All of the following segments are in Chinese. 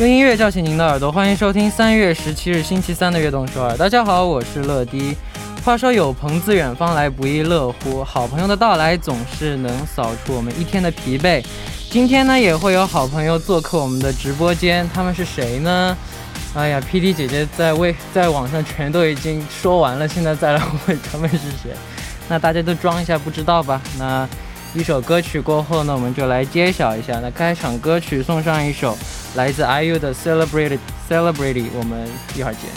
用音乐叫醒您的耳朵，欢迎收听三月十七日星期三的《悦动首尔》。大家好，我是乐迪。话说有朋自远方来，不亦乐乎。好朋友的到来总是能扫除我们一天的疲惫。今天呢，也会有好朋友做客我们的直播间，他们是谁呢？哎呀，P D 姐姐在为在网上全都已经说完了，现在再来问他们是谁，那大家都装一下不知道吧？那一首歌曲过后呢，我们就来揭晓一下。那开场歌曲送上一首。来自 IU 的 Celebrate Celebrate，我们一会儿见。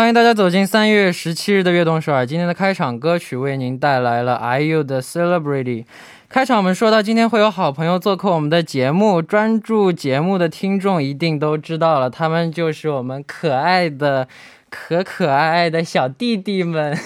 欢迎大家走进三月十七日的悦动首尔。今天的开场歌曲为您带来了 IU 的 Celebrity。开场我们说到，今天会有好朋友做客我们的节目，专注节目的听众一定都知道了，他们就是我们可爱的、可可爱爱的小弟弟们。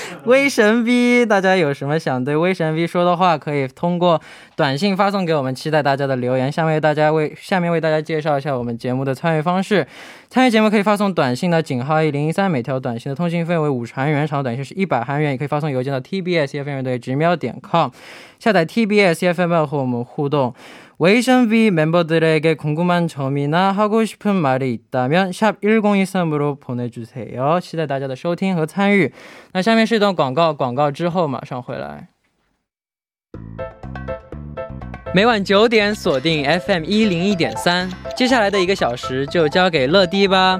威神 V，大家有什么想对威神 V 说的话，可以通过短信发送给我们，期待大家的留言。下面为大家为下面为大家介绍一下我们节目的参与方式。参与节目可以发送短信的井号一零一三，每条短信的通信费为五十韩元，长短信是一百韩元。也可以发送邮件到 tbs fm 对直瞄点 com，下载 tbs fm 和我们互动。웨이션 V 멤버들에게 궁금한 점이나 하고 싶은 말이 있다면 샵 1023으로 보내주세요. 期待大家的收听和参与。那下面是一段广告，广告之后马上回来。每晚九点锁定 FM 一零一点三，接下来的一个小时就交给乐迪吧。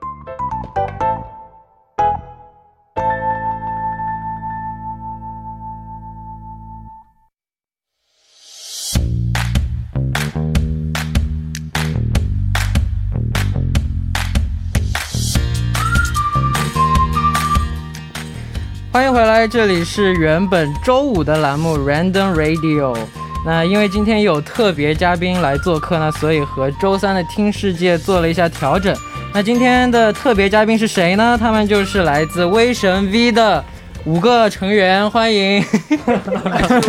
这里是原本周五的栏目 Random Radio。那因为今天有特别嘉宾来做客呢，所以和周三的听世界做了一下调整。那今天的特别嘉宾是谁呢？他们就是来自威神 V 的。五个成员，欢迎。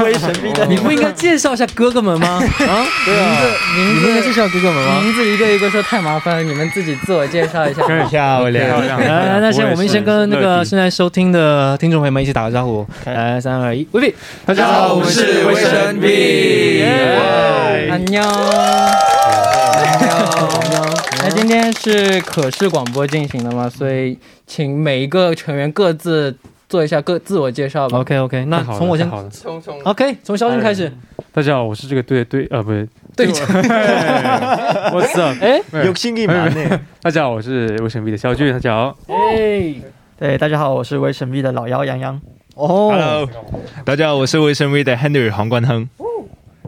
微神秘的，你不应该介绍一下哥哥们吗？啊，对啊，名字应该介绍哥哥们吗？名字一个一个说太麻烦了，你们自己自我介绍一下。漂亮，来来，那先我们先跟那个现在收听的听众朋友们一起打个招呼。来，三二一，威威，大家好，我们是威神秘。安妞，安妞，那今天是可视广播进行的嘛？所以请每一个成员各自。做一下个自我介绍吧。OK OK，那从我先。从从 OK，从肖军开始。大家好，我是这个队队呃，不是队长。我操 哎，有心意吗？大家好，我是威神 V 的肖俊。大家好。哎，对，大家好，我是威神 V 的老姚杨洋。哦。Hello，大家好，我是威神 V 的 Henry 黄冠亨。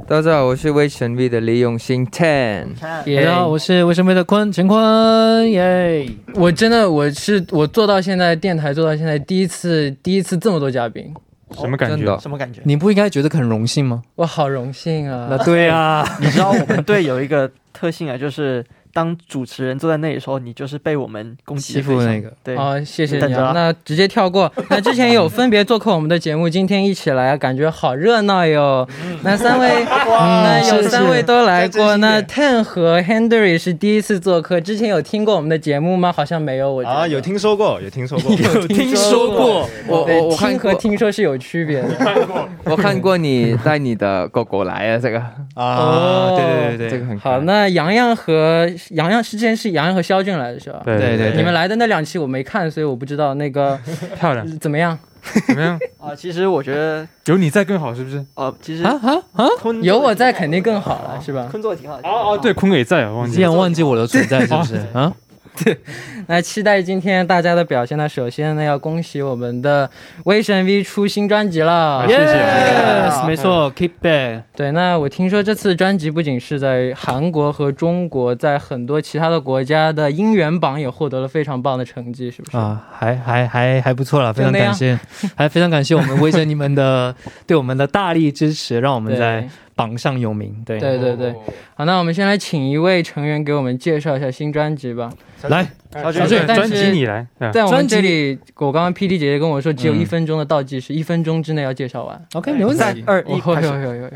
大家好，我是威神 V 的李永新 Ten。大家好，我是威神 V 的坤陈坤。耶！我真的我是我做到现在电台做到现在第一次第一次这么多嘉宾，什么感觉？什么感觉？你不应该觉得很荣幸吗？我好荣幸啊！那对啊，你知道我们队有一个特性啊，就是。当主持人坐在那里的时候，你就是被我们攻击欺负那个。对，哦，谢谢你。那直接跳过。那之前有分别做客我们的节目，今天一起来，感觉好热闹哟。那三位，那有三位都来过。那 Ten 和 Henry 是第一次做客，之前有听过我们的节目吗？好像没有。我啊，有听说过，有听说过，有听说过。我我我听和听说是有区别的。我看过你带你的狗狗来啊，这个啊，对对对对，这个很好。那洋洋和。洋洋之前是洋洋和肖俊来的是吧？对对对，你们来的那两期我没看，所以我不知道那个 漂亮 怎么样？怎么样？啊，其实我觉得有你在更好，是不是？哦，其实啊啊啊，有我在肯定更好了，是吧？坤做的挺好。哦哦，对，坤也在，忘记竟然忘记我的存在是不是？啊，那期待今天大家的表现。那首先呢，要恭喜我们的威神 V 出新专辑了，谢谢 Yes，没错，Keep Back。对，那我听说这次专辑不仅是在韩国和中国，在很多其他的国家的音源榜也获得了非常棒的成绩，是不是？啊，还还还还不错了，非常感谢，还非常感谢我们威神你们的对我们的大力支持，让我们在榜上有名。对，对对对，好，那我们先来请一位成员给我们介绍一下新专辑吧。来，小俊专辑你来，嗯在我们专辑这里，我刚刚 P D 姐姐跟我说，只有嗯一分钟的倒计时，一分钟之内要介绍完。OK，没问题。三二一，哦开始。有有有有，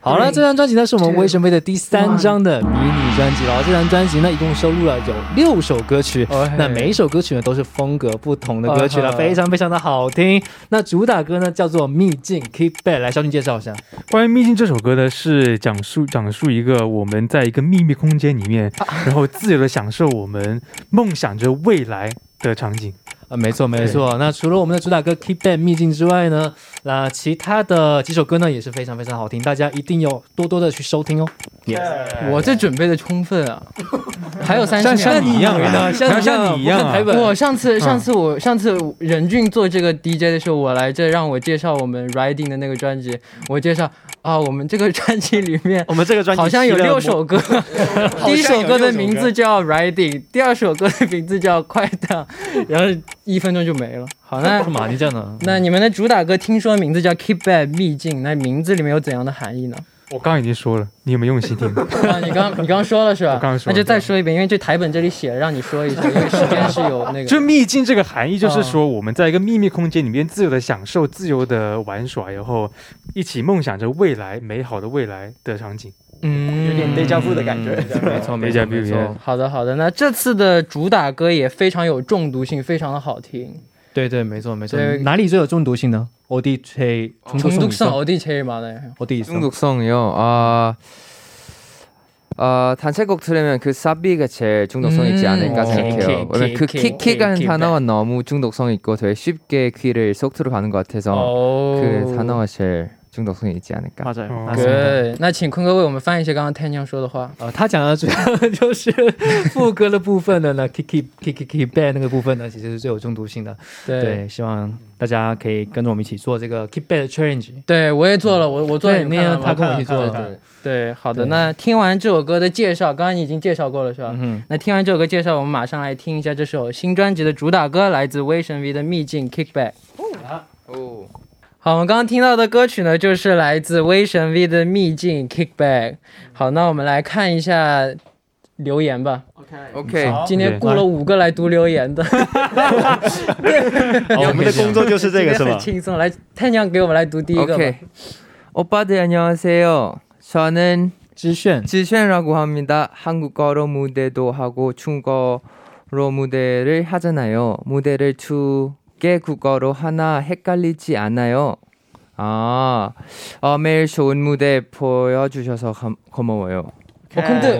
好了，这张专辑呢是我们威神杯的第三张的迷你专辑了。这张专辑呢一共收录了有六首歌曲，哦那每一首歌曲呢都是风格不同的歌曲了，哦非常非常的好听。那主打歌呢叫做《秘境 Keep Back》，来，小俊介绍一下。关于《秘境》这首歌呢，是讲述讲述一个我们在一个秘密空间里面，然后自由的享受我们梦想着未来的场景。啊，没错没错。那除了我们的主打歌《Keep Back》秘境之外呢，那其他的几首歌呢也是非常非常好听，大家一定要多多的去收听哦。我这准备的充分啊，还有三十秒。像像你一样啊，像像你一样我上次上次我上次任俊做这个 DJ 的时候，我来这让我介绍我们 Riding 的那个专辑，我介绍啊，我们这个专辑里面我们这个专辑好像有 六首歌，第一首歌的名字叫 Riding，第二首歌的名字叫快档，然后一分钟就没了。好，那干嘛？你这样呢？那你们的主打歌听说名字叫 Keep Back 秘境，那名字里面有怎样的含义呢？我刚刚已经说了，你有没有用心听？啊，你刚你刚刚说了是吧？我刚刚说了那就再说一遍，因为这台本这里写了，让你说一下，因为时间是有那个。就秘境这个含义，就是说我们在一个秘密空间里面自由的享受、自由的玩耍，然后一起梦想着未来美好的未来的场景。嗯有点 deja vu 的感觉没错没错没错。好的好的，那这次的主打歌也非常有中毒性，非常的好听。对对，没错没错对。哪里最有中毒性呢？ 어디 제일 어, 중독성, 중독성 어디 제일 많아요? 어디 있어? 중독성이요. 아, 아 단체곡 들으면 그 사비가 제일 중독성 있지 음. 않을까 음. 생각해요. 왜냐 그 키키라는 단어가 너무 중독성 있고 되게 쉽게 귀를 쏙 들어가는 것 같아서 어. 그 단어가 제일 중독성이 있지 않을까. 맞아요. 어. 맞습니다. 对，那请坤哥为我们翻译一下刚刚 Tan 酱说的话。呃，他讲的主要就是副歌的部分的呢，kick kick kick kick back 那个部分呢，其实是最有中毒性的。对对，希望大家可以跟着我们一起做这个 keep back 的 challenge。对，我也做了，我我做了，对你们看了吗他跟我一起做的对对对，好的。对那听完这首歌的介绍，刚刚你已经介绍过了是吧？嗯哼，那听完这首歌介绍，我们马上来听一下这首新专辑的主打歌，来自威神 V 的《秘境 Kickback》。 오. 好，我们刚刚听到的歌曲呢，就是来自威神 V 的《秘境 Kickback》。好，那我们来看一下留言吧。 오케이. 今天雇了五个来读留言的，我们的工作就是这个是今天很吧？轻松。来，太娘给我们来读第一个吧。 오케이. 오빠들 안녕하세요. 저는 知炫 지쉔이라고 합니다. 한국어로 무대도 하고 중국어로 무대를 하잖아요. 무대를 두 개 국어로 하나 헷갈리지 않아요. 아, 아 매일 좋은 무대 보여주셔서 감, 고마워요. 어, 근데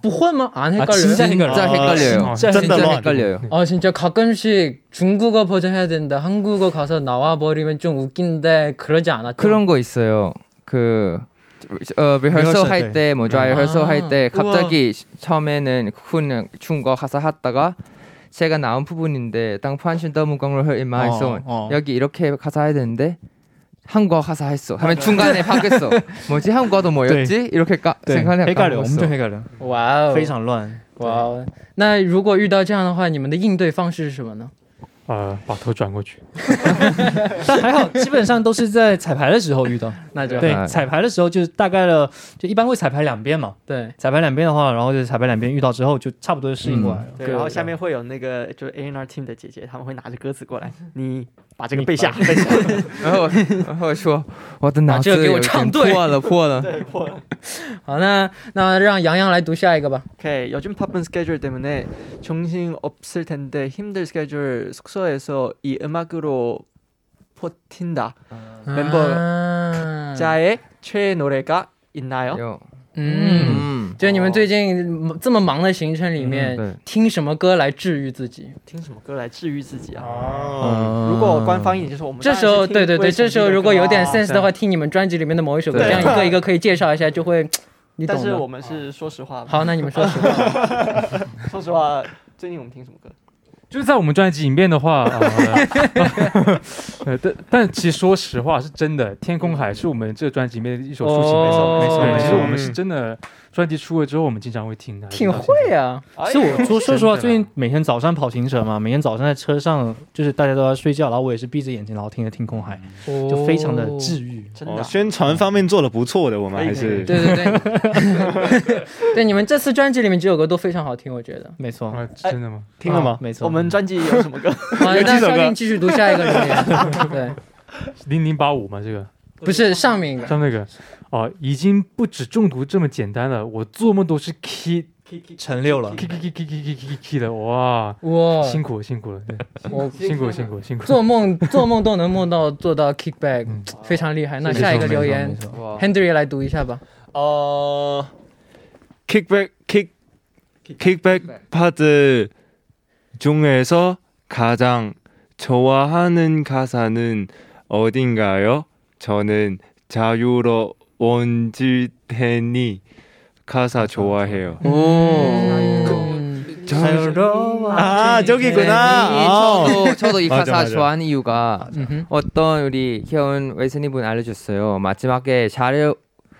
부호만 안 헷갈려요? 아, 진짜 헷갈려요. 진짜 헷갈려요. 아, 진짜, 진짜, 헷갈려요. 아 진짜 가끔씩 중국어 버전 해야 된다. 한국어 가서 나와 버리면 좀 웃긴데 그러지 않았죠. 그런 거 있어요. 그 어, 리허설 할때 뭐죠? 네. 아, 리허설 할 때 갑자기 우와. 처음에는 쿤 중국어 가서 하다가 제가 나온 부분인데 땅 판신 너무 공을 흘 말소 어, 어. 여기 이렇게 가사 해야 되는데 한국어 가사 했어. 하면 중간에 바뀌었어. 뭐지 한국어도 뭐였지? 이렇게 까, 对， 생각해 黑盖流，我们就 까먹었어. 黑盖流，哇哦，非常乱。哇哦。那如果遇到这样的话，你们的应对方式是什么呢？ 呃，把头转过去。但还好，基本上都是在彩排的时候遇到。那就对啊，彩排的时候就是大概了，就一般会彩排两遍嘛。对彩排两遍的话，然后就是彩排两遍遇到之后，就差不多就适应过来了。对，然后下面会有那个就是 A N R team 的姐姐，他们会拿着歌词过来，你把这个背下，背下。然后然后说我的脑子把这个给我有点唱对破了破了。好，那那让洋洋来读下一个吧。 오케이 요즘 바쁜 스케줄 때문에 정신 없을 텐데 힘들 스케줄 숙소 에서 이 음악으로 버틴다. 멤버 啊 자의 최애 노래가 있나요? 有嗯，嗯就你们最近这么忙的行程里面，嗯对听什么歌来治愈自己？听什么歌来治愈自己啊？哦如果官方一点就是我们这时候，对对对，这时候如果有点 sense 的话，话，听你们专辑里面的某一首歌，这对样一个一个可以介绍一下，就会，你懂的。但是我们是说实话，好，那你们说实话。说实话， 最近我们听什么歌？ 就是在我们专辑里面的话，呃，呃但但其实说实话是真的，《天空海》是我们这个专辑里面的一首抒情没错对，没错其实我们是真的专辑出了之后，我们经常会听的。挺会啊。其实我说说实话，最近每天早上跑行程嘛，每天早上在车上，就是大家都在睡觉，然后我也是闭着眼睛，然后听着《天空海》，就非常的治愈。哦，真的啊、宣传方面做的不错的，我们还是对对对，对 你们这次专辑里面几首歌都非常好听，我觉得。没错，啊，真的吗？听了吗啊？没错，我们专辑有什么歌？好，那有几首歌肖定继续读下一个留言。对，零零八五嘛，这个不是上面，上那个，哦，已经不止中毒这么简单了。我做梦都是 kick 乘六了 kick 成六了，kick kick kick kick kick kick kick 的，哇哇，辛苦辛苦了，我辛苦辛苦辛苦。做梦做梦都能梦到做到 kick back，非常厉害。那下一个留言，Henry 来读一下吧。哦，kick back kick kick back part 中에서 가장 좋아하는 가사는 어딘가 요？ 저는 자유로운지 테니 가사 좋아해요. 嗯아 저기구나. 어. 저도 저도 이 맞아, 가사 맞아. 좋아하는 이유가 음흠. 어떤 우리 희원 웨스니 분 알려줬어요. 마지막에 자유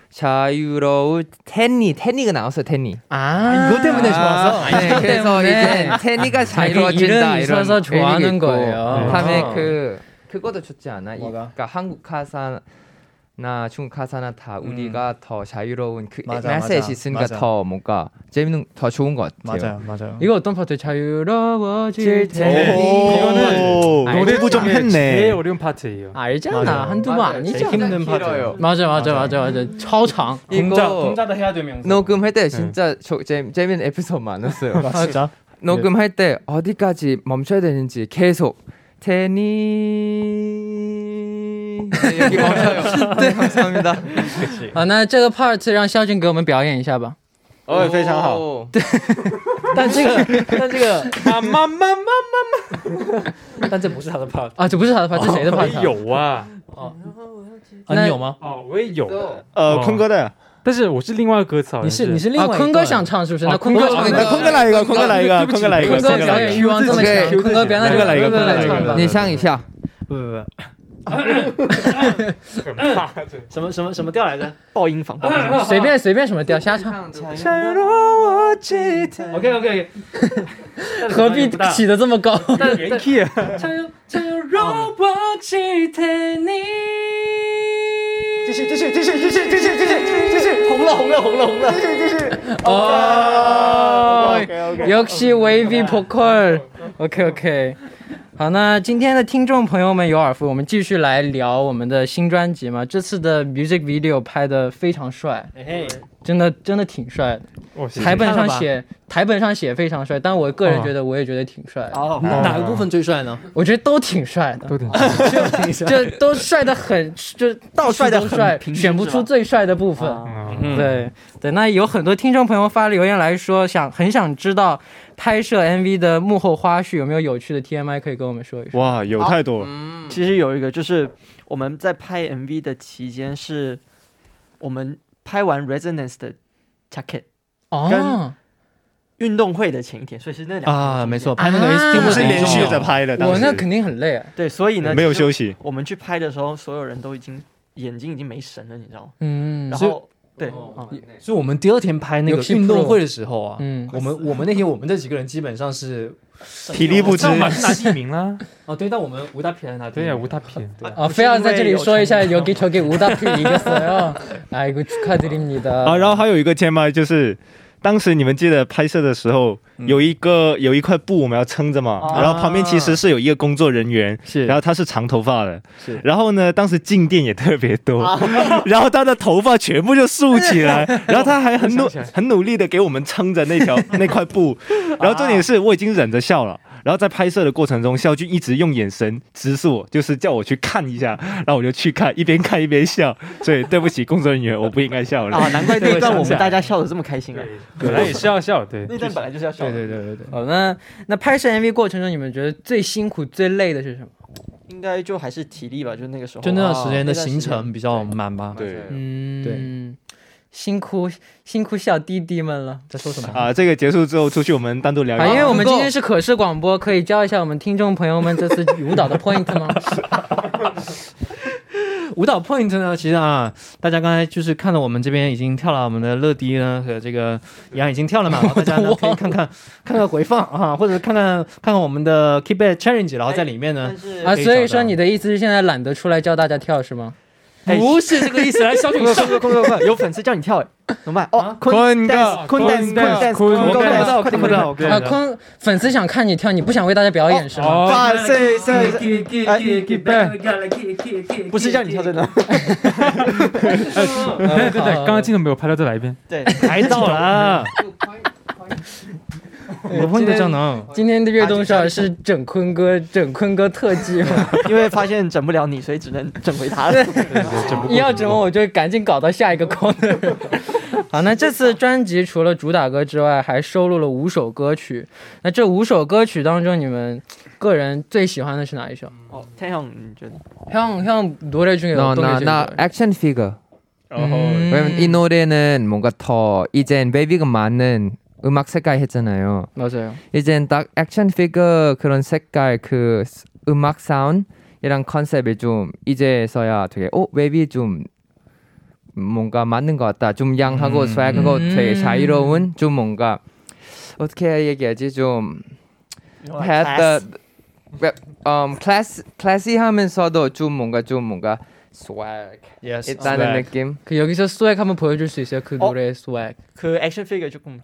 자유로울 테니 테니가 나왔어요 테니. 아, 이것 때문에 좋아서? 네, 이것 그래서. 이제 테니가 자유로워진다 이름 이런 있어서 의미가 좋아하는. 거예요. 다음에 아. 그 그것도 좋지 않아? 이? 그러니까 한국 가사 나 중국 가사나 다 우리가 더 자유로운 그 맞아, 메시지 있으니까 맞아. 더 뭔가 재밌는 더 좋은 것 같아요. 맞아요, 맞아요. 이거 어떤 파트? 자유로워질 테니. 오, 아니, 노래부 좀 제일 했네. 어려운 파트예요. 알잖아. 한두 번. 아니죠. 제일 힘든 파트. 맞아, 맞아, 맞아, 맞아. 超长. 이거 도 해야 되면서. 녹음할 때 진짜 저, 재, 재밌는 에피소드 많았어요. 아, 진짜? 녹음할 때 어디까지 멈춰야 되는지 계속 테니 네, 여기 멈춰요. 네 감사합니다. 好，那这个 part 让肖俊给我们表演一下吧。 어, 非常好. 오. 但这个，但这个，但这不是他的 part 啊，这不是他的 part，这是谁的 part？我有啊，啊，那你有吗？哦，我也有， 어, 콩거다. 但是我是另外一个歌词，你是你是另外坤哥想唱是不是？那坤哥，坤哥来一个，坤哥来一个，坤哥来一个，坤哥表演欲望这么强，坤哥别那个来一个，坤哥来一个，你唱一下，不不不。什么什么什么调来着？爆音房，随便随便什么调，瞎唱。OK OK，何必起的这么高？原 key。加油加油，我期待你。继续继续继续继续继续继续继续。红了红了红了红了，继续继续。哦。OK，OK 역시 wavy poker，OK，OK。好，那今天的听众朋友们有耳福，我们继续来聊我们的新专辑嘛。这次的 music video 拍的非常帅，嘿，真的真的挺帅的。我谢谢台本上写台本上写非常帅，但我个人觉得我也觉得挺帅的。哦，哪个部分最帅呢？我觉得都挺帅的，都挺 帅就都帅的很，就到处帅都帅，选不出最帅的部分。对对，那有很多听众朋友发留言来说，想很想知道拍摄 MV 的幕后花絮，有没有有趣的 TMI 可以跟我们说一说？哇，有太多了。其实有一个就是我们在拍 MV 的期间，是我们拍完 Resonance 的 jacket 哦，运动会的前一天，所以是那两天啊，没错，拍那个啊 S 不是连续着拍的，当时我那肯定很累啊。对，所以呢没有休息。我们去拍的时候，所有人都已经眼睛已经没神了，你知道吗？嗯，然后对，所以我们第二天拍那个尤其运动 pro 会的时候啊，嗯我们我们那天我们这几个人基本上是体力不支那我们是拿第一名啦，哦，对，但我们吴大平拿对呀，无大片，对啊，啊，非要在这里说一下，여기저기우다필이겼어요。아이고축하드립니다。 啊，然后还有一个 TMI 就是。 当时你们记得拍摄的时候，有一个有一块布我们要撑着嘛，啊。然后旁边其实是有一个工作人员，是。然后他是长头发的。是，然后呢，当时静电也特别多，然后他的头发全部就竖起来，然后他还很努很努力的给我们撑着那条 那块布，然后重点是我已经忍着笑了。然后在拍摄的过程中，肖俊一直用眼神直视我，就是叫我去看一下，然后我就去看，一边看一边笑。所以对不起工作人员，我不应该笑了。啊，难怪那一段我们大家家笑的这么开心啊！本来也是要笑，对，那段本来就是要笑，对对对对对，好，那那拍摄 MV 过程中，你们觉得最辛苦、最累的是什么？应该就还是体力吧，就那个时候，就那段时间的行程比较满吧。对嗯，对对。辛苦辛苦小弟弟们了。在说什么？啊，这个结束之后出去我们单独聊一啊，因为。我们今天是可视广播，可以教一下我们听众朋友们这次舞蹈的 point 吗？舞蹈 point 呢，其实啊，大家刚才就是看到我们这边已经跳了，我们的乐迪呢和这个杨已经跳了嘛，然后大家呢可以看看 看看回放啊，或者看看看看我们的 Keep It Challenge，然后在里面呢啊，所以说你的意思是现在懒得出来教大家跳是吗？不是这个意思，来小品快上快快快快，有粉丝叫你跳哎，怎么办？哦，坤哥，坤 dance 坤 dance 坤坤 dance，dance，快点快点！对啊，坤粉丝想看你跳，你不想为大家表演是吗？哦，哇塞塞，不是叫你跳真的，呃对对对，刚刚镜头没有？拍到，再来一遍。对，拍到了，我问的张能，今天的悦动少儿是整坤哥整坤哥特辑嘛？因为发现整不了你，所以只能整回他了。你要整我，我就赶紧搞到下一个 corner。好，那这次专辑除了主打歌之外，还收录了五首歌曲。那这五首歌曲当中，你们个人最喜欢的是哪一首？哦，태형你觉得？ 형, 형 노래 중에 나, 어떤 나, 게 제일 나 좋아요? 액션 피겨. 然后 음. 왜냐면 이 노래는 뭔가 더 이젠 베이비가 많은 음악 색깔 했잖아요. 맞아요. 이젠 딱 액션 피겨 그런 색깔 그 스- 음악 사운드이랑 컨셉이 좀 이제서야 되게 어 웹이 좀 뭔가 맞는 것 같다. 좀 양하고 음. 스웩하고 음. 되게 자유로운 좀 뭔가 어떻게 얘기하지 좀 had the um class classy하면서도 좀 뭔가 좀 뭔가 swag yes， 있다는 느낌. 그 여기서 스웩 한번 보여줄 수 있어요? 그 어? 노래의 스웩. 그 액션 피겨 조금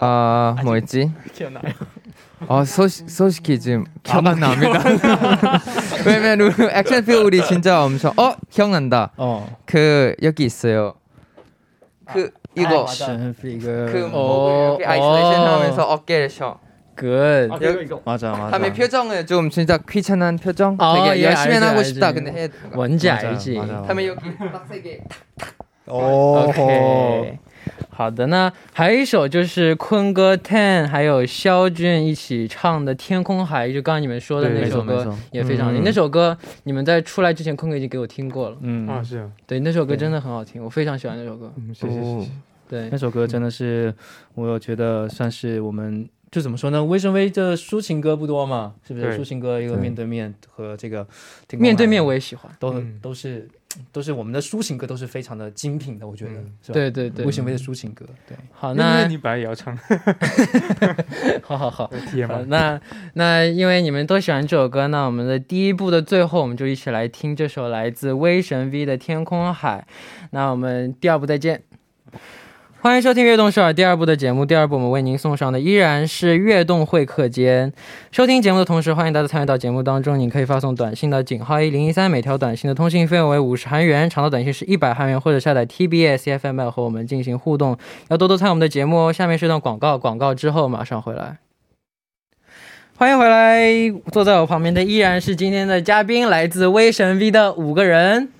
아 뭐였지? 기억나요? 어 소시, 솔직히 지금 기억 안 납니다. 왜냐면 우리 액션 피어 우리 진짜 엄청 어 기억난다. 어, 그 여기 있어요. 그 이거. 그 어, 목을 이렇게 아이솔레이션 어. 하면서 어깨를 쉬어. good. 아 이거 이거 맞아 맞아. 다음에 표정은 좀 진짜 귀찮은 표정. 어, 되게 예, 열심히 알지, 하고 알지. 싶다. 근데 돼. 뭔지 맞아, 알지. 맞아. 다음에 여기 빡세게. OK，好的，那还有一首就是坤哥 Ten 还有肖俊一起唱的《天空海》，就刚刚你们说的那首歌也非常好听。嗯那首歌你们在出来之前，坤哥已经给我听过了。嗯，啊，是啊，对，那首歌真的很好听，我非常喜欢那首歌。嗯，谢谢谢谢。对那，首歌真的是，我有觉得算是我们就怎么说呢？威声威的抒情歌不多嘛，是不是？抒情歌一个面对面和这个面对面我也喜欢。都嗯都是 都是我们的抒情歌都是非常的精品的，我觉得嗯是吧？对对对威，声威的抒情歌，对，好，那那你本来也要唱，好好好那那因为你们都喜欢这首歌，那我们的第一部的最后，我们就一起来听这首来自威神 V 的《天空海》。那我们第二部再见。欢迎收听《悦动首尔》第二部的节目。第二部我们为您送上的依然是悦动会客间。收听节目的同时，欢迎大家参与到节目当中。您可以发送短信到井号一零一三，每条短信的通信费用为五十韩元，长的短信是一百韩元，或者下载 TBS EFML 和我们进行互动。要多多参与我们的节目哦。下面是段广告，广告之后马上回来。欢迎回来，坐在我旁边的依然是今天的嘉宾，来自威神 V 的五个人。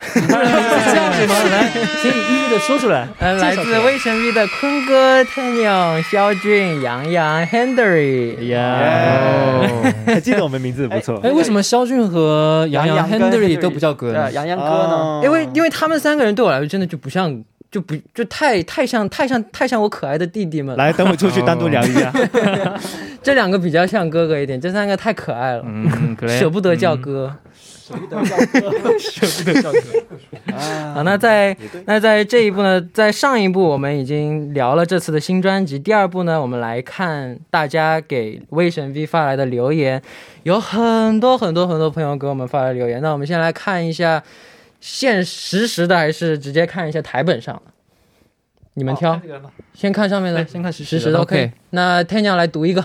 是这样子吗？来，请你一一的说出来。呃，来自威神 V 的坤哥、Tanya、肖俊、杨洋、Henry。呀，还记得我们名字不错哎，。为什么肖俊和杨洋 Henry 都不叫哥呢？杨洋哥呢？哦因为因为他们三个人对我来说真的就不像，就不就太太像太像太像我可爱的弟弟们。来，等会出去单独聊一下。这两个比较像哥哥一点，这三个太可爱了，嗯，可舍不得叫哥。嗯舍不得 啊，那在那在这一步呢，在上一步我们已经聊了这次的新专辑，第二步呢，我们来看大家给威神 V 发来的留言，有很多很多很多朋友给我们发来留言。那我们先来看一下现实时的，还是直接看一下台本上的？你们挑，先看上面的，先看实实时的。OK， OK 那天娘来读一个，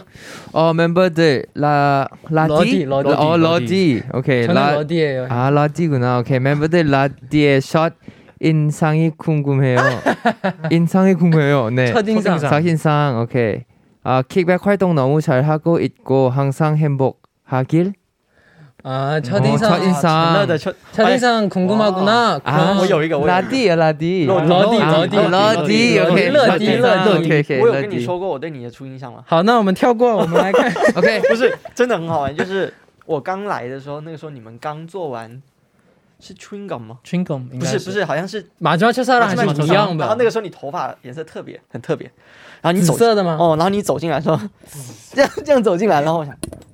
어 멤버들 라 라디 러디, 러디, 어 러디. 러디 오케이 저는 라 러디예요. 아 라디구나 오케이 멤버들 라디의 샷 인상이 궁금해요 인상이 궁금해요 네 첫인상. 첫인상 오케이 아 킥백 활동 너무 잘 하고 있고 항상 행복하길 아, 어, 첫인상. 첫인상 陈乐的첫 첫인상 궁금하구나. 아, 我有一个，我有一个 라디 라디 러디, 러디, 아, 러디, 러디 러디, 오케이 러디, 첫인상, 러디. 오케이 오케이 我有跟你 러디 说过我对你的初印象了。好，那我们跳过，我们来看。 오케이 不是，真的很好玩。就是我刚来的时候，那个时候你们刚做完 是 chewing gum 吗？ chewing gum 应该不是不是，好像是 마지막 첫사랑 还是一样然后吧那？个时候你头发颜色特别很特别，然后你走紫色的吗？哦，然后你走进来说这样这样走进来，然后我想，哇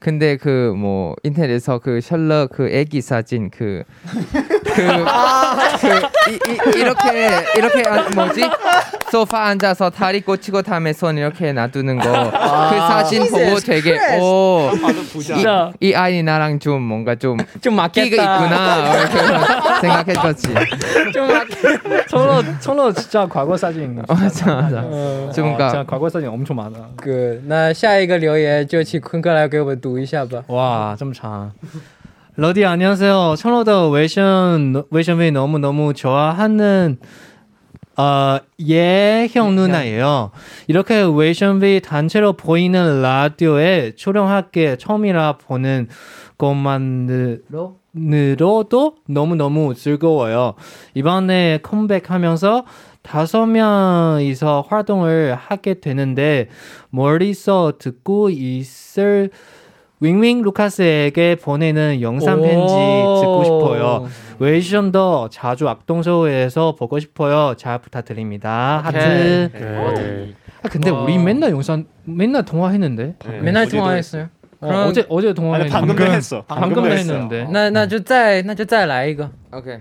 근데 그 뭐 인터넷에서 그 셜러 그 애기 사진 그 그, 그 이, 이, 이렇게 이렇게 안- 뭐지 소파 앉아서 다리 꽂히고 다음에 손 이렇게 놔두는 거 그 사진 보고 되게 오 진짜 이 아이 나랑 좀 뭔가 좀 좀 끼가 맞겠다. 있구나 이렇게 생각했었지. 좀 맞겠. 청로 청로 진짜 과거 사진 맞아 맞아. 어 좀 진짜 뭔가 과거 사진 엄청 많아. ，good。那下一个留言就请坤哥来给我们读 一下吧。 와, 좀 장. 러디 안녕하세요. 청로더 웨이션 웨이션이 너무 너무 좋아하는 어, 예형 누나예요. 이렇게 웨이션비 단체로 보이는 라디오에 출연하게 처음이라 보는 것만으로 으로도 너무너무 즐거워요. 이번에 컴백하면서 다섯 명이서 활동을 하게 되는데 멀리서 듣고 있을 윙윙 루카스에게 보내는 영상 편지 듣고 싶어요. 웨이션도 자주 악동쇼에서 보고 싶어요. 잘 부탁드립니다. 하트. 네. 아, 근데 와. 우리 맨날 영상 맨날 통화했는데. 네. 맨날 우리도 통화했어요. 어, 그럼- 어제 어제 아니, 통화했는데. 방금도 했어. 방금도 했어요. 했는데. 那那就再那就再来一个。 오케이.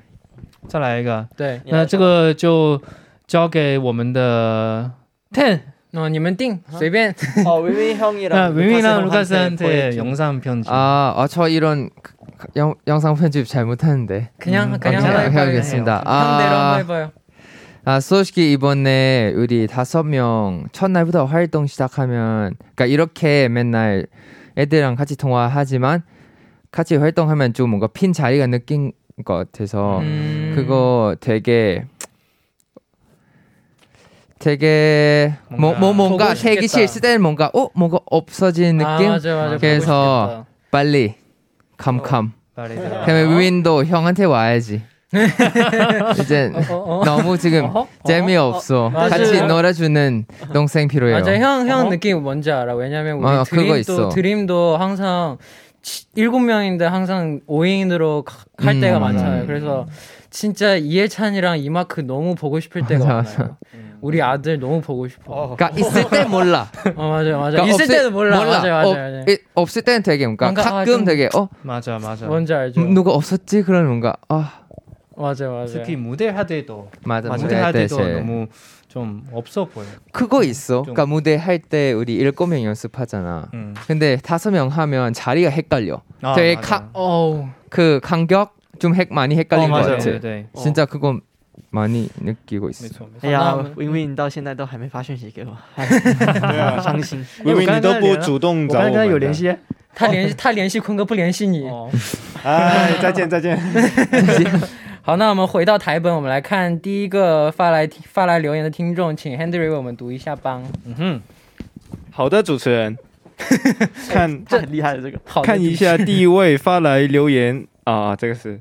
再来一个。对，那这个就交给我们的 Ten。 어, 니면 띵随便. 어, 위민 형이랑 아, 위민이랑 루카스한테 영상 편집. 아, 아, 저 이런 그, 영, 영상 편집 잘 못하는데. 그냥 음, 그냥, 그냥 해야겠습니다. 형대로 아, 한번 해봐요. 아, 솔직히 이번에 우리 다섯 명 첫날부터 활동 시작하면, 그러니까 이렇게 맨날 애들이랑 같이 통화하지만 같이 활동하면 좀 뭔가 핀 자리가 느낀 것 같아서 음. 그거 되게 되게 뭐, 뭐 뭔가. 대기실 있을 때는 뭔가 어 뭔가 없어지는 아, 느낌 맞아 맞아. 그래서 빨리 캄캄 빨리. 그다음에 위윈도 형한테 와야지 이제 싶다. 어, 어. 너무 지금 어허? 재미없어 맞아요. 같이 놀아주는 동생 필요해요 맞아 형 형 느낌 뭔지 알아? 왜냐면 우리 아, 드림도 있어. 드림도 항상 치- 일곱 명인데 항상 5인으로 할 음, 때가 맞아. 많잖아요. 그래서 진짜 이해찬이랑 이마크 너무 보고 싶을 때가 맞아, 많아요. 우리 아들 너무 보고 싶어. 그러니까 있을 때 몰라 어 맞아요 맞아요. 그러니까 있을 없을- 때도 몰라. 맞아요 맞아요. 없, 맞아요. 이- 없을 때는 되게 뭔가, 뭔가, 아, 가끔 좀- 되게 어 맞아 맞아. 뭔지 알죠? 누가 없었지 그러면 뭔가 아 맞아요 맞아요. 특히 무대 할 때도 맞아 무대 때도 너무 좀 없어 보여. 그거 있어 좀- 그러니까 무대 할 때 우리 일곱 명 연습하잖아 음. 근데 다섯 명 하면 자리가 헷갈려 아, 되게 맞아. 가, 어우 그 간격 좀 핵 많이 헷갈린 어, 것 맞아요. 같아 네, 네. 진짜 그거 많이 느끼고 있어 没错没错。哎呀好那，维维，你到现在都还没发讯息给我，哎，对啊，伤心。因为你都不主动我刚才找我们的跟他有联系。他联系他联系坤哥不联系你。哦，哎，再见再见。好，那我们回到台本，我们来看第一个发来发来留言的听众，请 Henry 为我们读一下吧。嗯哼，好的，主持人，看他很厉害的这个，好的看一下第一位发来留言 啊，这个是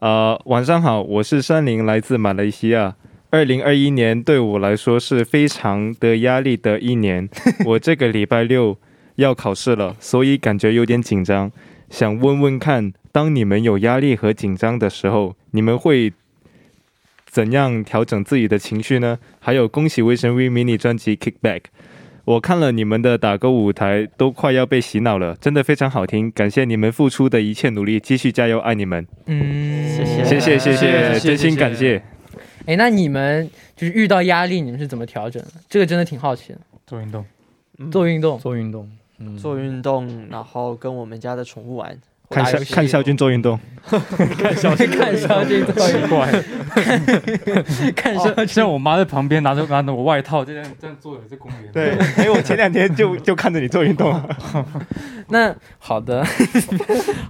呃，晚上好，我是山林，来自马来西亚。二零二一年对我来说是非常的压力的一年，我这个礼拜六要考试了，所以感觉有点紧张。想问问看，当你们有压力和紧张的时候，你们会怎样调整自己的情绪呢？还有，恭喜卫生 V mini 专辑 Kickback。我看了你们的打歌舞台，都快要被洗脑了，真的非常好听。感谢你们付出的一切努力，继续加油，爱你们！嗯，谢谢谢谢谢谢谢，谢真心感谢。哎，那你们就是遇到压力，你们是怎么调整的？这个真的挺好奇的。做运动，做运动，做运动，嗯，做运动，然后跟我们家的宠物玩，看校打游戏看校军做运动，看小 看小军做运动，怪，看小军。像我妈在旁边拿着拿着我外套，这样这样坐着在公园。对，因为我前两天就 就看着你做运动，那好的，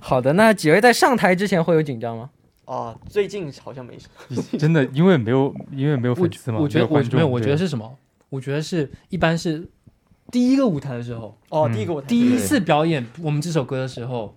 好的。那几位在上台之前会有紧张吗？啊，最近好像没什么。真的，因为没有因为没有粉丝嘛，我觉得没有我没有，我觉得是什么？我觉得是一般是第一个舞台的时候，哦，嗯第一个舞台第一次表演我们这首歌的时候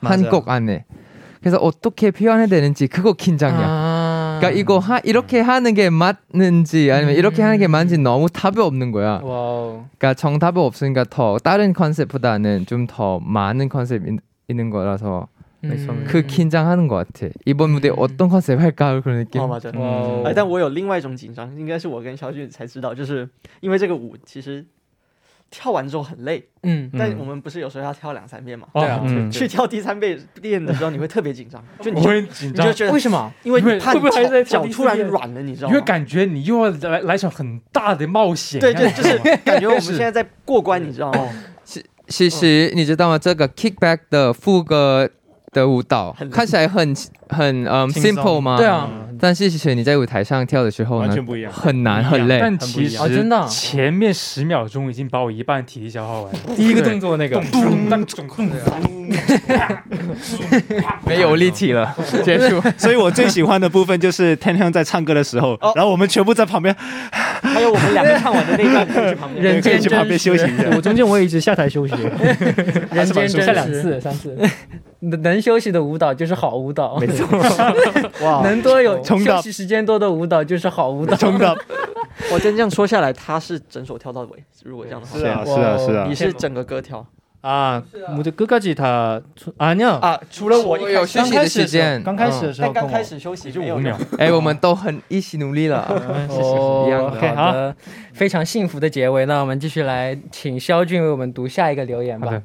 맞아. 한 곡 안에. 그래서 어떻게 표현해야 되는지 그거 긴장이야. 아. 그러니까 이거 하, 이렇게 하는 게 맞는지 아니면 이렇게 하는 게 맞는지 너무 답이 없는 거야. 와우. 그러니까 정답이 없으니까 더 다른 컨셉보다는 좀 더 많은 컨셉 이- 있는 거라서 음. 그 긴장하는 것 같아. 이번 무대 에 어떤 컨셉 할까 그런 느낌. 哦，맞아。 와우. 哎，但我有另外一种紧张，应该是我跟小俊才知道，就是因为这个舞其实 跳完之后很累，嗯，但我们不是有时候要跳两三遍嘛？对啊嗯去跳第三遍练的时候，你会特别紧张，就你会紧张你就，觉得为什么？因为会不会还在跳脚脚突然软了，你知道吗？因为感觉你又要来来一场很大的冒险。对，对就是感觉我们 现在在过关，你知道吗？其其实你知道吗？这个 kickback 的副歌的舞蹈看起来很很嗯 simple 吗？对啊，但是其实你在舞台上跳的时候呢完全，不一样。很难很累。但其实哦真的啊前面十秒钟已经把我一半体力消耗完了。第一个动作那个，没有力气了，结束。所以我最喜欢的部分就是 Ten Hyung 在唱歌的时候，然后我们全部在旁边，还有我们两个唱完的那一段，你可以去旁边。人间可以去旁边休息一下。我中间我也一直下台休息，人间真下两。次三次，能能休息的舞蹈就是好舞蹈，没错。哇，能多有休息时间多的舞蹈就是好舞蹈。我真这样说下来，他是整首跳到尾。如果这样的话，是啊是啊是啊。你是整个歌跳啊，我的哥哥吉他啊娘啊。除了我，我有休息的时间。刚开始的时候，刚开始休息就五秒。哎，我们都很一起努力了。一样的啊，非常幸福的结尾。那我们继续来，请肖俊为我们读下一个留言吧。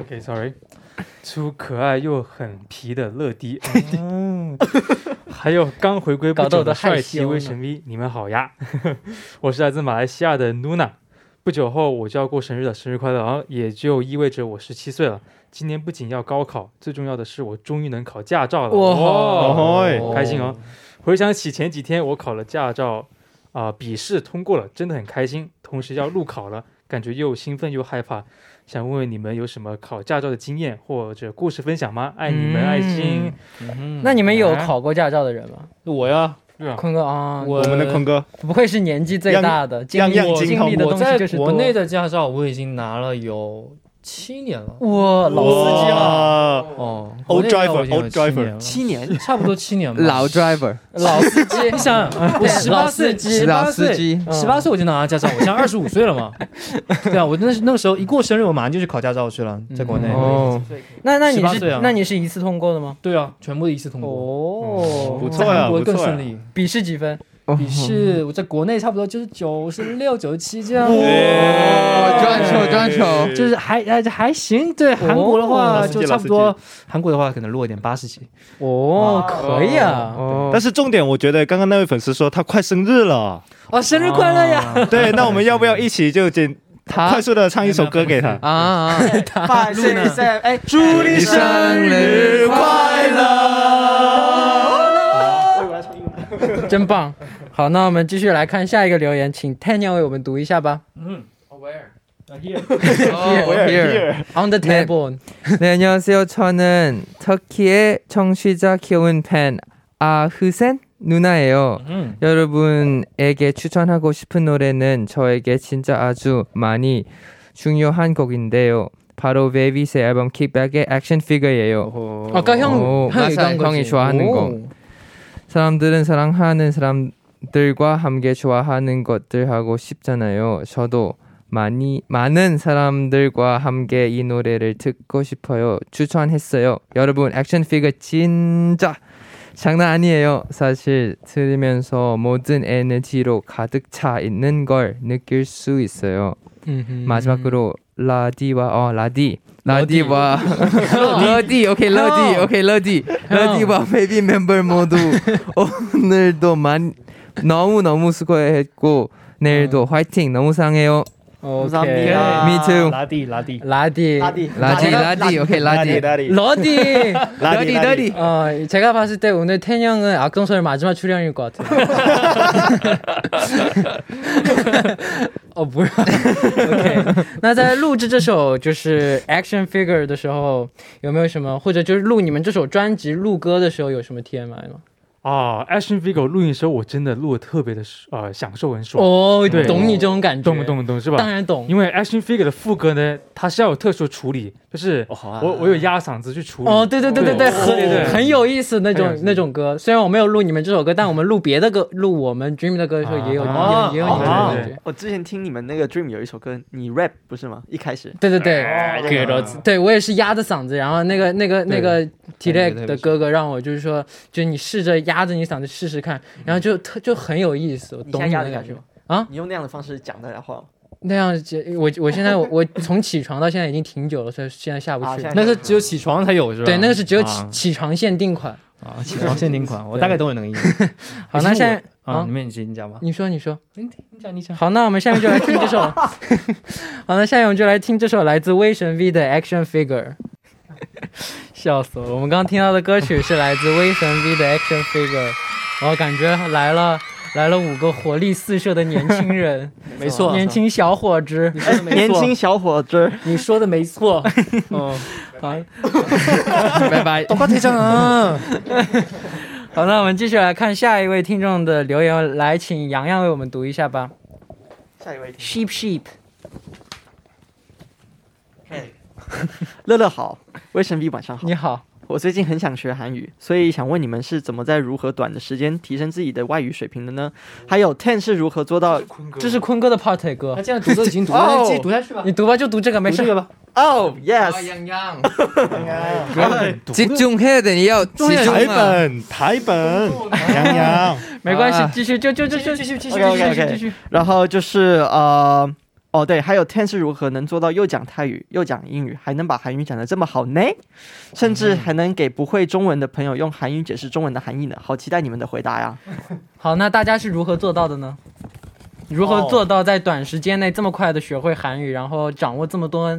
OK，Sorry 出可爱又很皮的乐迪，嗯，还有刚回归不久的帅气微神 V，你们好呀！我是来自马来西亚的 Nuna，不久后我就要过生日了，生日快乐！啊，也就意味着我十七岁了。今年不仅要高考，最重要的是我终于能考驾照了，哇哦开心哦！回想起前几天我考了驾照，啊、笔试通过了，真的很开心。同时要路考了，感觉又兴奋又害怕。想问问你们有什么考驾照的经验或者故事分享吗？爱你们，爱心。那你们有考过驾照的人吗？我呀，对啊，坤哥啊，我我们的坤哥，不愧是年纪最大的，经历经历的在东西就是多国内的驾照我已经拿了有七年了。哇，老司机了，哦 Old 国内驾照我 driver，七年 driver 了七年，差不多七年吧。老 driver，老司机你。想，我十八岁，十八岁，十八岁我就拿了驾照，我现在二十五岁了嘛。对啊，我那那个时候一过生日，我马上就去考驾照去了，在国内。哦，那那你是那你是一次通过的吗？对啊，全部一次通过。哦，不错呀，不错呀。更顺利。笔试几分？笔试我在国内差不多就是九十六、九十七这样。哇专球专球，就是还还还行，对韩国的话哦就差不多，韩国的话可能弱一点，八十几。哦，可以啊。哦但是重点，我觉得刚刚那位粉丝说他快生日了，哦，生日快乐呀！对，那我们要不要一起就简 他快速的唱一首歌给他？啊 啊，拜岁三，哎，祝你你生日快乐！真棒。好，那我们继续来看下一个留言，请 Tanya 为我们读一下吧。어, Where? here. Here. On the table， 네, 안녕하세요. 저는 터키의 청취자 귀여운 팬 아흐센 누나예요. 음. 여러분에게 추천하고 싶은 노래는 저에게 진짜 아주 많이 중요한 곡인데요. 바로 베이비스의 앨범 킥백의 액션 피겨예요. 아까 형 오, 형이 맞아요. 얘기한 거지. 형이 좋아하는 오. 거. 사람들은 사랑하는 사람 들과 함께 좋아하는 것들 하고 싶잖아요. 저도 많이 많은 사람들과 함께 이 노래를 듣고 싶어요. 추천했어요. 여러분 액션 피겨 진짜 장난 아니에요. 사실 들으면서 모든 에너지로 가득 차 있는 걸 느낄 수 있어요. 음. 마지막으로 라디와 어 라디 라디와 러디 오케이 러디 오케이 러디 러디와 베이비 멤버 모두 오늘도 많 너무 너무 수고했고 내일도 화이팅. 너무 사랑해요. OK， 감사합니다. Me too. 拉蒂拉蒂，拉蒂，拉蒂 라디 라디 오케이 라디. 라디 러디. 라디 라디. 어, 제가 봤을 때 오늘 텐영은 악동설 마지막 출연일 것 같아요.哦，不是，OK。那在录制这首就是 Action Figure 的时候，有没有什么，或者就是录你们这首专辑录歌的时候有什么 TMI 吗？ 啊，Action Figure 录音的时候，我真的录的特别的呃享受很爽，哦，对懂你这种感觉，懂不？懂？懂是吧？当然懂。因为 Action Figure 的副歌呢，它是要有特殊处理，就是我我有压嗓子去处理。哦，对对对对对，很很有意思那种那种歌。虽然我没有录你们这首歌，但我们录别的歌，录我们 Dream 的歌的时候也有啊也有也有你们这种感觉。我之前听你们那个 Dream 有一首歌，你 rap 不是吗？一开始对对对，给了对我也是压着嗓子，然后那个那个那个 T 对 Lex 对的哥哥让我就是说，就你试着压着你嗓子试试看，然后就特就很有意思，我懂你的感觉吗？啊，你用那样的方式讲大家话吗？那样就我我现在我我从起床到现在已经挺久了，所以现在下不去啊现。在那是只有起床才有是吧？对，那个是只有起啊起床限定款。啊，起床限定款，我大概懂你那个意思。好，那现在啊，啊你，们你先讲吧。你说你说。你你讲你讲。好，那我们下面就来听这首。好，那下面我们就来听这首来自威神 V 的 Action Figure。笑死了！我们刚刚听到的歌曲是来自威神 V 的 Action Figure，后感觉来了来了五个活力四射的年轻人 没错，年轻小伙子，年轻小伙子，你说的没错，嗯。好，拜拜，多。好，那我们继续来看下一位听众的留言，来请洋洋为我们读一下吧。下一位，Sheep Sheep。乐乐好，威神 V 晚上好。你好。我最近很想学韩语，所以想问你们是怎么在如何短的时间提升自己的外语水平的呢？还有 Ten 是如何做到？这是坤哥的 part 歌那，这样读都已经读了，哦那继续读下去吧。你读吧，就读这个，没事读这。个吧。哦、yes， 양양. 不要很 집중해야 돼. 요 台 집중. 本台本洋洋没关系啊，继续，就就就就继续继续 OK，OK，OK 继续。然后就是呃， 哦对，还有 Ten 是如何能做到又讲泰语又讲英语，还能把韩语讲得这么好呢？甚至还能给不会中文的朋友用韩语解释中文的含义呢？好期待你们的回答呀！好，那大家是如何做到的呢？如何做到在短时间内这么快的学会韩语，然后掌握这么多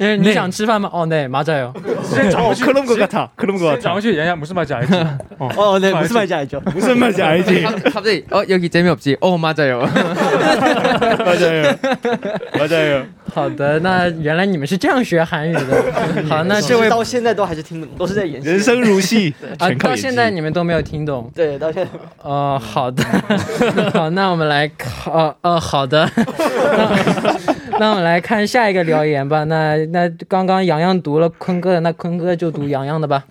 为你想吃饭吗？哦，对，맞아요。 어, 그런 것 같아. 그런 것 讲 같아. 回去，洋洋不是马甲一句，哦，对，不是马仔就 무슨 말인지 알지? 갑자기 어 여기 재미없지. 어 맞아요. 맞아요. 맞아요. 好的，那原来你们是这样学韩语的。好，那这位到现在都还是听不懂，都是在演戏。人生如戏，啊，全靠演技。到现在你们都没有听懂。对，到现在哦，好的，好，那我们来看，呃呃，好的， 那 那我们来看下一个留言吧。那那刚刚洋洋读了坤哥的，那坤哥就读洋洋的吧。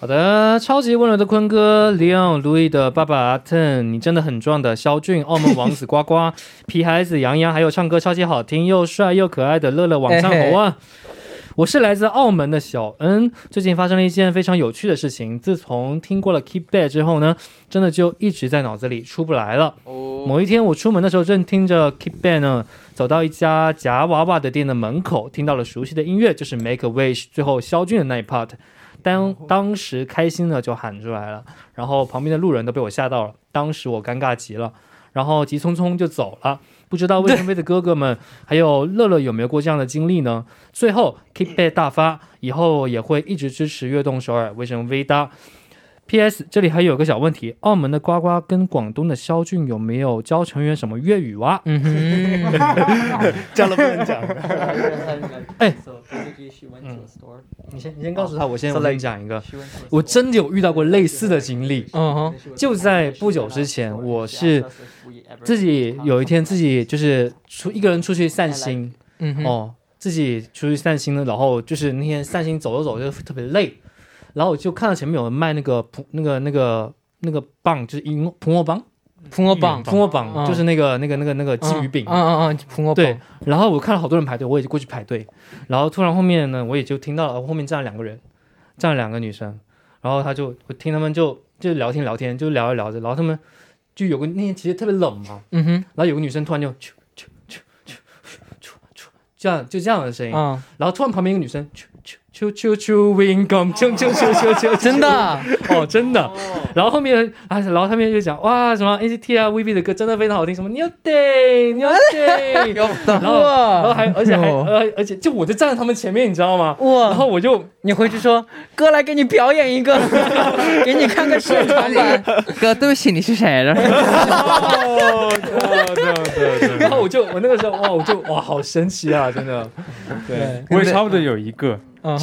好的，超级温柔的坤哥，Leon、Louis 的爸爸 Ten，你真的很壮的肖俊，澳门王子呱呱，皮孩子杨洋，还有唱歌超级好听又帅又可爱的乐乐网上好啊！我是来自澳门的小恩，最近发生了一件非常有趣的事情。自从听过了 Keep Bad 之后呢，真的就一直在脑子里出不来了。某一天我出门的时候，正听着 Keep Bad 呢，走到一家夹娃娃的店的门口，听到了熟悉的音乐，就是 Make a Wish 最后肖俊的那一 part。当当时开心的就喊出来了，然后旁边的路人都被我吓到了，当时我尴尬极了，然后急匆匆就走了。不知道魏晨飞的哥哥们还有乐乐有没有过这样的经历呢？最后 Keep Bad 大发，以后也会一直支持悦动首尔，为什么 V 搭？P.S. 这里还有个小问题，澳门的呱呱跟广东的肖俊有没有教成员什么粤语哇？嗯哼，讲了不能讲。哎你先你先告诉他，我先我跟你讲一个，我真的有遇到过类似的经历。嗯哼，就在不久之前，我是自己有一天自己就是出一个人出去散心嗯哼，哦，自己出去散心呢，然后就是那天散心走着走着就特别累，然后我就看到前面有人卖那个葡那个那个那个棒，就是银葡萄棒，葡萄棒，葡萄棒嗯。就是那个那个那个那个鲫鱼饼。嗯。嗯嗯，葡萄对棒，，然后我看到好多人排队，我也就过去排队，然后突然后面呢，我也就听到了后面站了两个人，站了两个女生，然后他就我听他们就就聊天聊天，就聊着聊着，然后他们就有个那天其实特别冷嘛，嗯哼，然后有个女生突然就这样就这样的声音，嗯，然后突然旁边一个女生啾啾啾 wing gum 啾啾啾啾啾，真的啊，哦，真的。然后后面啊，然后他们就讲哇，什么 NCT 啊 VB 的歌真的非常好听，什么 New Day New Day，然后然后还而且还而而且就我就站在他们前面，你知道吗？哇然后我就你回去说，哥来给你表演一个，给你看个现场版。哥，对不起，你是谁了？哦，对对对对然后我就我那个时候哇，我就哇好神奇啊，真的。对，我也差不多有一个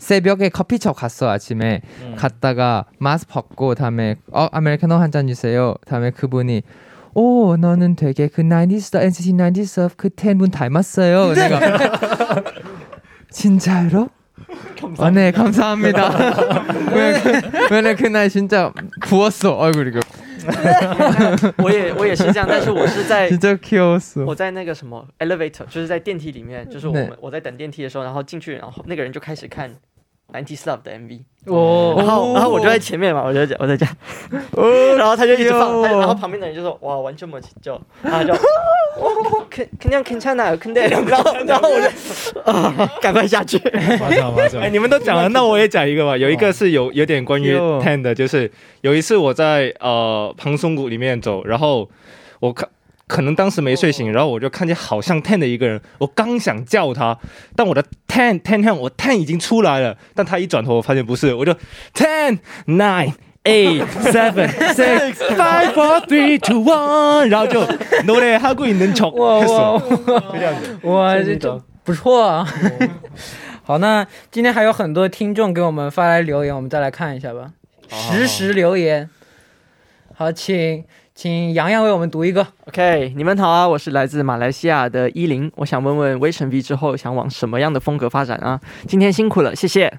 새벽에 커피숍 갔어 아침에 갔다가 마스 벗고 다음에 어 아메리카노 한 잔 주세요. 다음에 그분이 오 너는 되게 그 90s NCT 90s 그텐분 닮았어요. 내가 진짜로? 아, 네 감사합니다. 왜냐면, 왜냐면 그날 진짜 부었어 얼굴이. 我也我也是这样，但是我是在 진짜 귀여웠어. 我在那个什么 elevator，就是在电梯里面，就是我对们我在等电梯的时候，然后进去，然后那个人就开始看 Ninety Love 的 MV，哦。然后然后我就在前面嘛，我就在我在讲，哦，然后他就一直放，他然后旁边的人就说哇完全没有就，然后就哇肯肯定肯唱哪有肯定，然后然后我就啊赶快下去，哎，你们都讲了，那我也讲一个吧。有一个是有有点关于 Ten 的，就是有一次我在呃庞松谷里面走，然后我看可能当时没睡醒，然后我就看见好像 Ten 的一个人，我刚想叫他，但我的 Ten Ten Ten 我 Ten 已经出来了，但他一转头我发现不是，我就 Ten Nine。Eight, seven, six, five, four, three, two, one，然后就 노래하고있는척 哇 했어 哇就这样子。哇，这这不错啊。好，那今天还有很多听众给我们发来留言，我们再来看一下吧。实时留言，好，请 请洋洋为我们读一个。OK，你们好啊，我是来自马来西亚的依林，我想问问微神 V 之后想往什么样的风格发展啊？今天辛苦了，谢谢。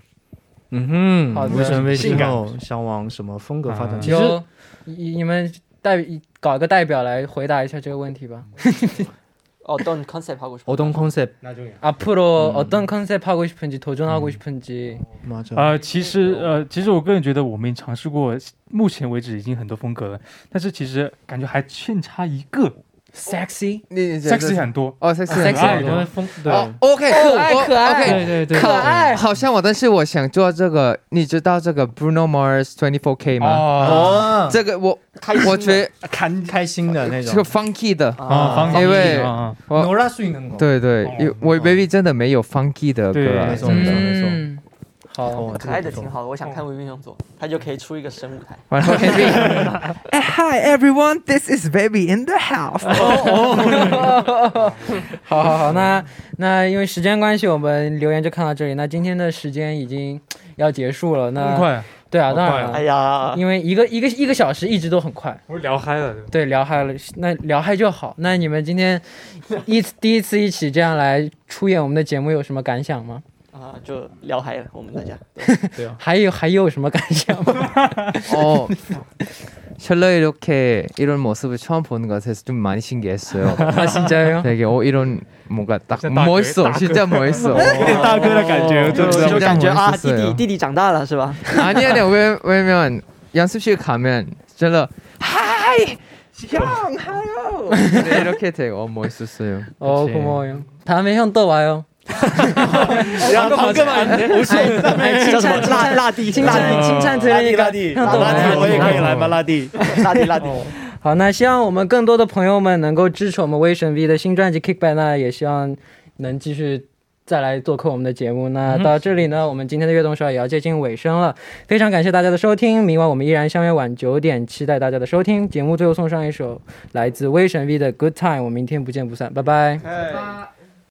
嗯哼，好的为什么性感之后想往什么风格发展？啊其实你你们代搞一个代表来回答一下这个问题吧。哦，动 concept 하고 싶어. 어떤 컨셉 앞으로 어떤 컨셉 하고 싶은지 도전하고 싶은지. 맞아. 呃，其实呃，其实我个人觉得我们也尝试过，目前为止已经很多风格了，但是其实感觉还欠差一个 sexy，sexy 很多。哦，sexy 很多，对，OK，可爱可爱，对对对，可爱，好像我，但是我想做这个，你知道这个 Bruno Mars Twenty Four K 吗？哦，这个我，我觉开开心的那种，就 funky 的。啊，因为 Norah 对对，我 Baby 真的没有 funky 的歌了，没错没错。嗯，好，哦，可爱的挺好的，我想看维明勇佐，他就可以出一个神舞台。然后 baby，Hi everyone, this is baby in the house。好好好，那那因为时间关系，我们留言就看到这里。那今天的时间已经要结束了，那很快，对啊，当然了，哎呀，因为一个一个一个小时一直都很快，不是聊嗨了，对，聊嗨了，那聊嗨就好。那你们今天一次第一次一起这样来出演我们的节目，有什么感想吗？啊，就聊嗨了，我们大家。还有还有什么感想吗？ 어, 셜러 이렇게 이런 모습을 처음 보는 것 같아서 좀 많이 신기했어요. 아 진짜요? 되게 어 이런 뭔가 딱 진짜 딱 멋있어, 딱 진짜 멋있어. 有点大哥的感觉，就知道就感觉啊，弟 진짜 弟 멋있었어요. 弟弟长大了是吧？ 아니 아니 왜 왜냐면 연습실 가면 셜러 하이 형 하요 네, 이렇게 되게 어 멋있었어요. 어 그치. 고마워요. 다음에 형 또 와요. 两个朋哥们，胡，叫什么？拉拉弟，拉弟，拉弟，拉弟，拉弟，我也可以来吗？拉弟，拉弟，拉弟，好，那希望我们更多的朋友们能够支持我们威神 V 的新专辑《Kickback》，那也希望能继续再来做客我们的节目。那到这里呢，我们今天的悦动说也要接近尾声了，非常感谢大家的收听，明晚我们依然相约晚九点，期待大家的收听。节目最后送上一首来自威神 V 的《Good Time》，我们明天不见不散，拜拜。